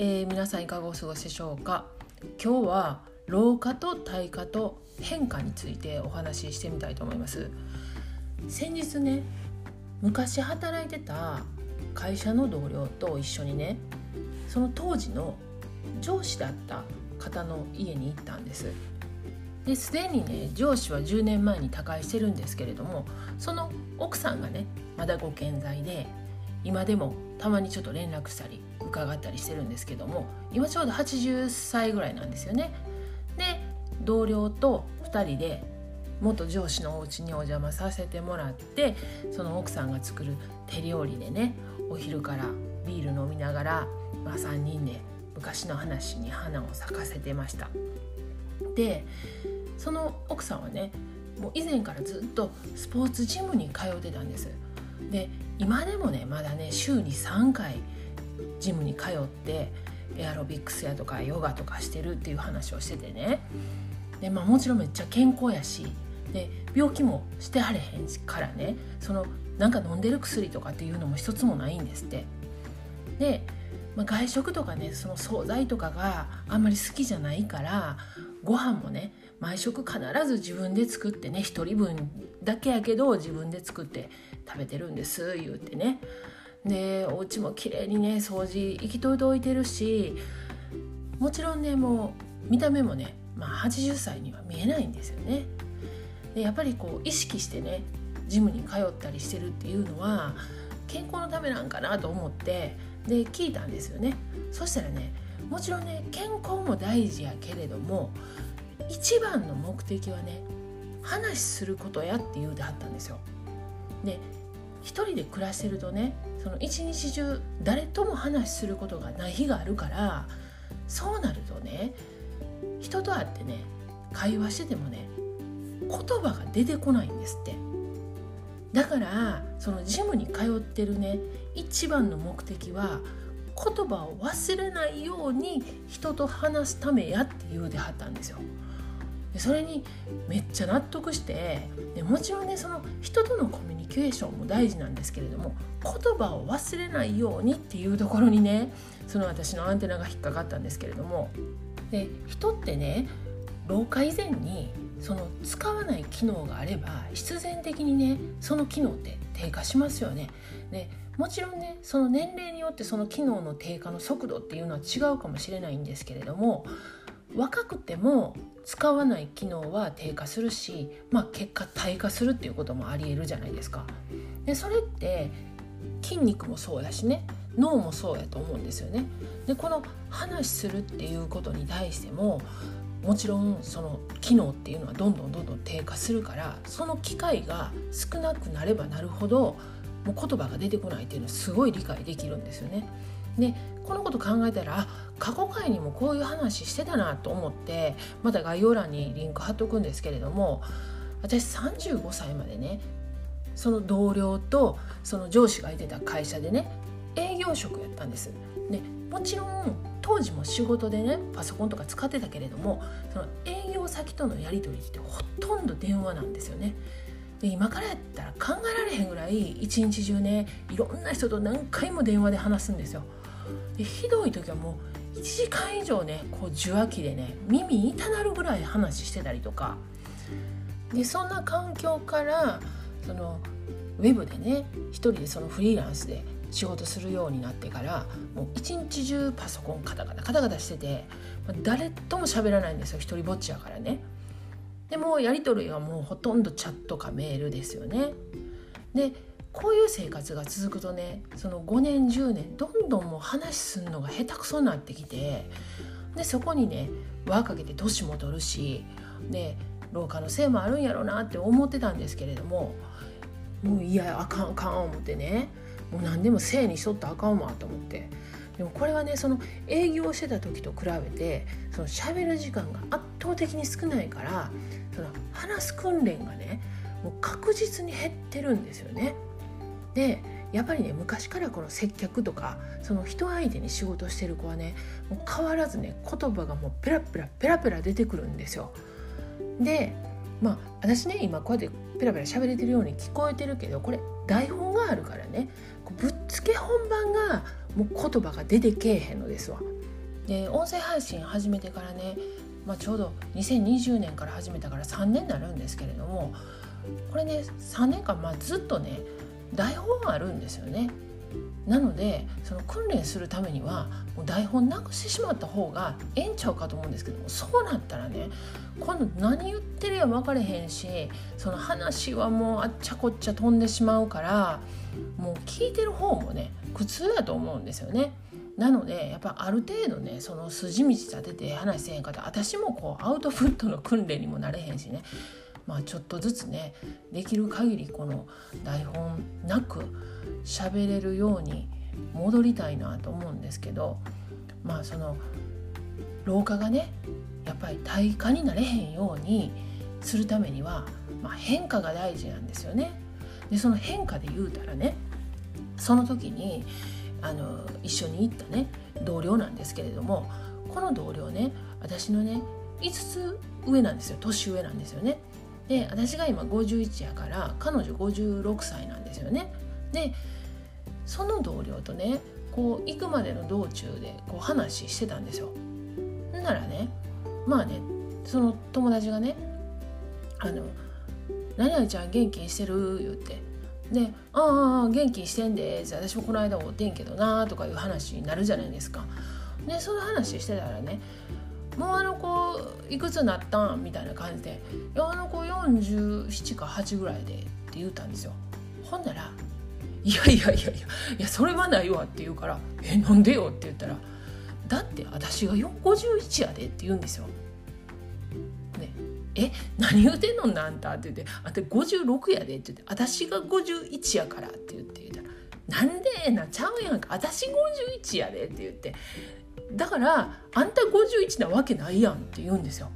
えー、皆さんいかがお過ごしでしょうか？今日は老化と退化と変化についてお話ししてみたいと思います。先日ね昔働いてた会社の同僚と一緒にねその当時の上司だった方の家に行ったんです。ですでにね上司は10年前に他界してるんですけれどもその奥さんがねまだご健在で今でもたまにちょっと連絡したり伺ったりしてるんですけども今ちょうど80歳ぐらいなんですよね。で同僚と2人で元上司のお家にお邪魔させてもらってその奥さんが作る手料理でねお昼からビール飲みながら、まあ、3人で昔の話に花を咲かせてました。でその奥さんはねもう以前からずっとスポーツジムに通ってたんです。で今でもねまだね週に3回ジムに通ってエアロビックスやとかヨガとかしてるっていう話をしててね。で、まあ、もちろんめっちゃ健康やしで病気もしてはれへんからね。そのなんか飲んでる薬とかっていうのも一つもないんですって。で、まあ、外食とかねその惣菜とかがあんまり好きじゃないからご飯もね毎食必ず自分で作ってね1人分だけやけど自分で作って食べてるんです言うてね。でお家も綺麗にね掃除行き届いておいてるしもちろんねもう見た目もね、まあ、80歳には見えないんですよね。でやっぱりこう意識してねジムに通ったりしてるっていうのは健康のためなんかなと思ってで聞いたんですよね。そしたらねもちろんね健康も大事やけれども一番の目的はね話することやって言うてはったんですよ。で一人で暮らしてるとねその一日中誰とも話することがない日があるからそうなるとね人と会ってね会話しててもね言葉が出てこないんですってだからそのジムに通ってるね一番の目的は言葉を忘れないように人と話すためやって言うてはったんですよ。でそれにめっちゃ納得してでもちろんねその人とのコミュケーションも大事なんですけれども言葉を忘れないようにっていうところにねその私のアンテナが引っかかったんですけれどもで人ってね老化以前にその使わない機能があれば必然的にねその機能って低下しますよね。でもちろんねその年齢によってその機能の低下の速度っていうのは違うかもしれないんですけれども若くても使わない機能は低下するし、まあ、結果退化するっていうこともありえるじゃないですか。でそれって筋肉もそうやしね脳もそうやと思うんですよね。でこの話するっていうことに対してももちろんその機能っていうのはどんどんどんどん低下するからその機会が少なくなればなるほどもう言葉が出てこないっていうのはすごい理解できるんですよね。でこのこと考えたら過去回にもこういう話してたなと思ってまた概要欄にリンク貼っとくんですけれども私35歳までねその同僚とその上司がいてた会社でね営業職やったんです。でもちろん当時も仕事でねパソコンとか使ってたけれどもその営業先とのやり取りってほとんど電話なんですよね。で今からやったら考えられへんぐらい一日中ねいろんな人と何回も電話で話すんですよ。でひどい時はもう1時間以上ねこう受話器でね耳痛なるぐらい話してたりとかでそんな環境からそのウェブでね一人でそのフリーランスで仕事するようになってからもう一日中パソコンカタカタカタカタしてて誰とも喋らないんですよ一人ぼっちやからね。でもやり取りはもうほとんどチャットかメールですよね。でこういう生活が続くとねその5年10年どんどんもう話すんのが下手くそになってきてでそこにね輪かけて年も取るしで老化のせいもあるんやろうなって思ってたんですけれどももういやあかんあかん思ってねもう何でもせいにしとったあかんわと思ってでもこれはねその営業してた時と比べてその喋る時間が圧倒的に少ないからその話す訓練がねもう確実に減ってるんですよね。でやっぱりね昔からこの接客とかその人相手に仕事してる子はねもう変わらずね言葉がもうペラペラペラペラ出てくるんですよ。でまあ私ね今こうやってペラペラ喋れてるように聞こえてるけどこれ台本があるからねぶっつけ本番がもう言葉が出てけえへんのですわ。で音声配信始めてからね、まあ、ちょうど2020年から始めたから3年になるんですけれどもこれね3年間まあずっとね台本あるんですよね。なのでその訓練するためにはもう台本なくしてしまった方がええんちゃうかと思うんですけどもそうなったらね今度何言ってるや分かれへんしその話はもうあっちゃこっちゃ飛んでしまうからもう聞いてる方もね苦痛やと思うんですよね。なのでやっぱある程度ねその筋道立てて話せへんかった私もこうアウトプットの訓練にもなれへんしねまあちょっとずつねできる限りこの台本なく喋れるように戻りたいなと思うんですけどまあその老化がねやっぱり退化になれへんようにするためには、まあ、変化が大事なんですよね。でその変化で言うたらねその時にあの一緒に行ったね同僚なんですけれどもこの同僚ね私のね5つ上なんですよ年上なんですよね。で私が今51やから彼女56歳なんですよね。でその同僚とねこう行くまでの道中でこう話してたんですよ。ならねまあねその友達がね「あの何々ちゃん元気にしてる?」言ってで「ああ元気にしてんで」私もこの間会うてんけどな」とかいう話になるじゃないですか。でその話してたらねもうあの子いくつになったん？みたいな感じで「いやあの子47か8ぐらいで」って言ったんですよ。ほんなら「いやいやいやいやいやそれはないわ」って言うから「えなんでよ」って言ったら「だって私が51やで」って言うんですよ。ねえ何言うてんのなんたって言って「あんた56やで」って言って「私が51やから」って言って言ったら「なんでなちゃうやんか私51やで」って言ってだからあんた51なわけないやんって言うんですよ。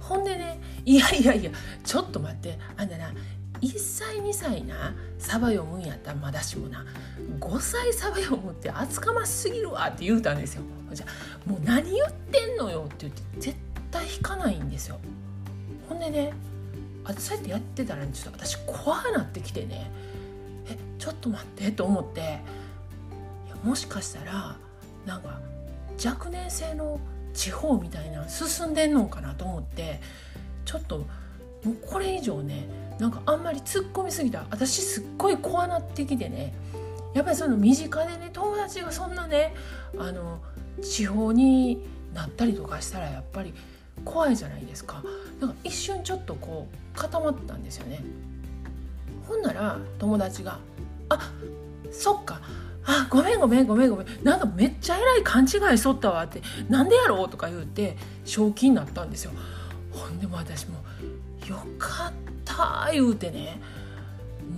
ほんでねいやいやいやちょっと待ってあんたな1歳2歳なサバ読むんやったらまだしもな5歳サバ読むって厚かますぎるわって言うたんですよ。じゃもう何言ってんのよって言って絶対引かないんですよ。ほんでねあそうやってやってたら、ちょっと私怖くなってきてねえちょっと待ってと思っていやもしかしたらなんか若年性の地方みたいな進んでんのかなと思ってちょっともうこれ以上ねなんかあんまり突っ込みすぎた。私すっごい怖なってきてねやっぱりその身近でね友達がそんなねあの地方になったりとかしたらやっぱり怖いじゃないですか。なんか一瞬ちょっとこう固まったんですよね。ほんなら友達が「あそっか。あごめんごめんごめんごめん。なんかめっちゃえらい勘違いしとったわってなんでやろう？とか言って正気になったんですよ。ほんでも私も「よかった」言うてね。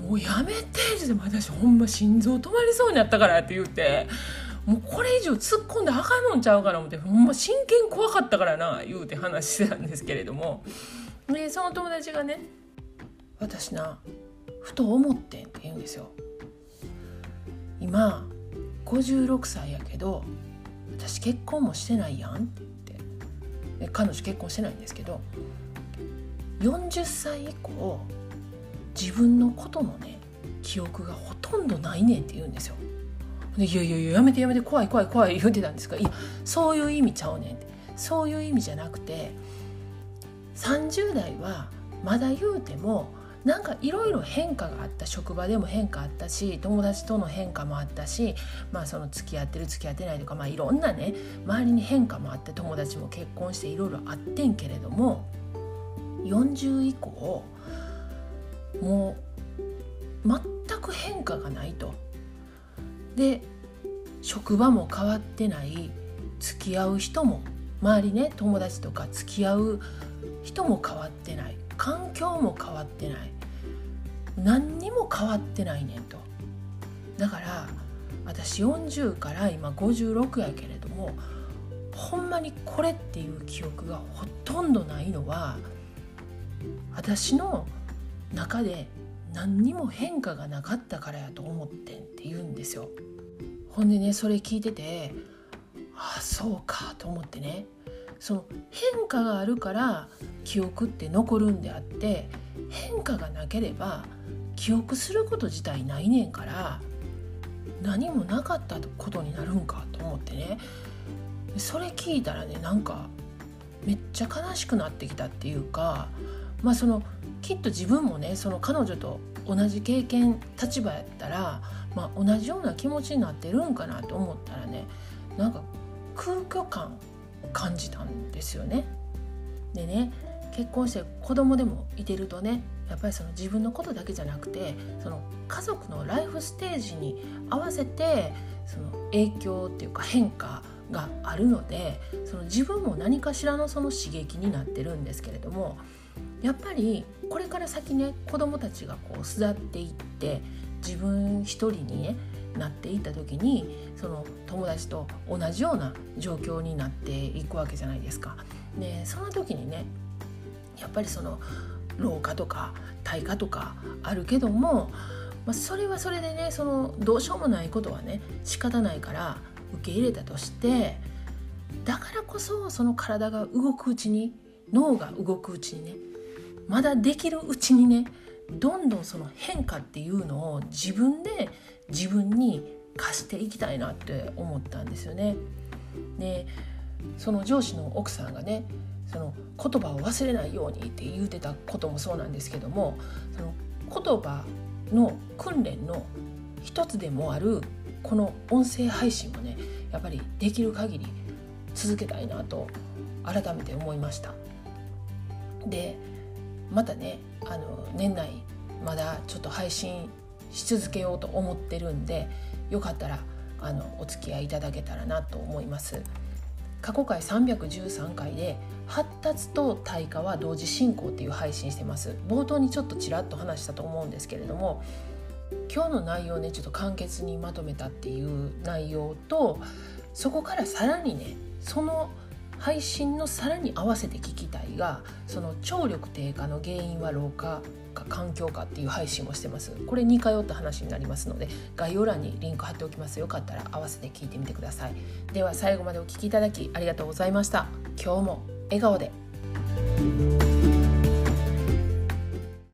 もうやめてって私ほんま心臓止まりそうになったからって言って。もうこれ以上突っ込んであかんのんちゃうかな思ってほんま真剣怖かったからな言うて話してたんですけれども。でその友達がね「私なふと思ってん」って言うんですよ。今56歳やけど私結婚もしてないやんって。言って彼女結婚してないんですけど40歳以降自分のことのね記憶がほとんどないねんって言うんですよ。でいやいやいややめてやめて怖い怖い怖い言うてたんですがいやそういう意味ちゃうねんって。そういう意味じゃなくて30代はまだ言うてもなんかいろいろ変化があった職場でも変化あったし友達との変化もあったし、まあ、その付き合ってる付き合ってないとか、まあ、いろんなね周りに変化もあって友達も結婚していろいろあってんけれども40以降もう全く変化がないと。で職場も変わってない付き合う人も周りね友達とか付き合う人も変わってない環境も変わってない。何にも変わってないねんと。だから私40から今56やけれどもほんまにこれっていう記憶がほとんどないのは私の中で何にも変化がなかったからやと思ってんって言うんですよ。ほんでねそれ聞いててああそうかと思ってね。その変化があるから記憶って残るんであって変化がなければ記憶すること自体ないねんから何もなかったことになるんかと思ってね。それ聞いたらねなんかめっちゃ悲しくなってきたっていうかまあそのきっと自分もねその彼女と同じ経験立場やったら、まあ、同じような気持ちになってるんかなと思ったらねなんか空虚感感じたんですよね。でね結婚して子供でもいてるとねやっぱりその自分のことだけじゃなくてその家族のライフステージに合わせてその影響っていうか変化があるのでその自分も何かしらのその刺激になってるんですけれどもやっぱりこれから先ね子どもたちがこう巣立っていって自分一人にねなっていった時にその友達と同じような状況になっていくわけじゃないですか。でその時にねやっぱりその老化とか退化とかあるけども、まあ、それはそれでねそのどうしようもないことはね仕方ないから受け入れたとしてだからこそその体が動くうちに脳が動くうちにねまだできるうちにねどんどんその変化っていうのを自分で自分に貸していきたいなって思ったんですよね。でその上司の奥さんがねその言葉を忘れないようにって言うてたこともそうなんですけどもその言葉の訓練の一つでもあるこの音声配信をねやっぱりできる限り続けたいなと改めて思いました。でまたねあの年内まだちょっと配信し続けようと思ってるんでよかったらあのお付き合いいただけたらなと思います。過去回313回で発達と退化は同時進行っていう配信してます冒頭にちょっとちらっと話したと思うんですけれども今日の内容ねちょっと簡潔にまとめたっていう内容とそこからさらにねその配信のさらに合わせて聞きたいがその聴力低下の原因は老化か環境かっていう配信もしてます。これ似通った話になりますので概要欄にリンク貼っておきます。よかったら合わせて聞いてみてください。では最後までお聴きいただきありがとうございました。今日も笑顔で。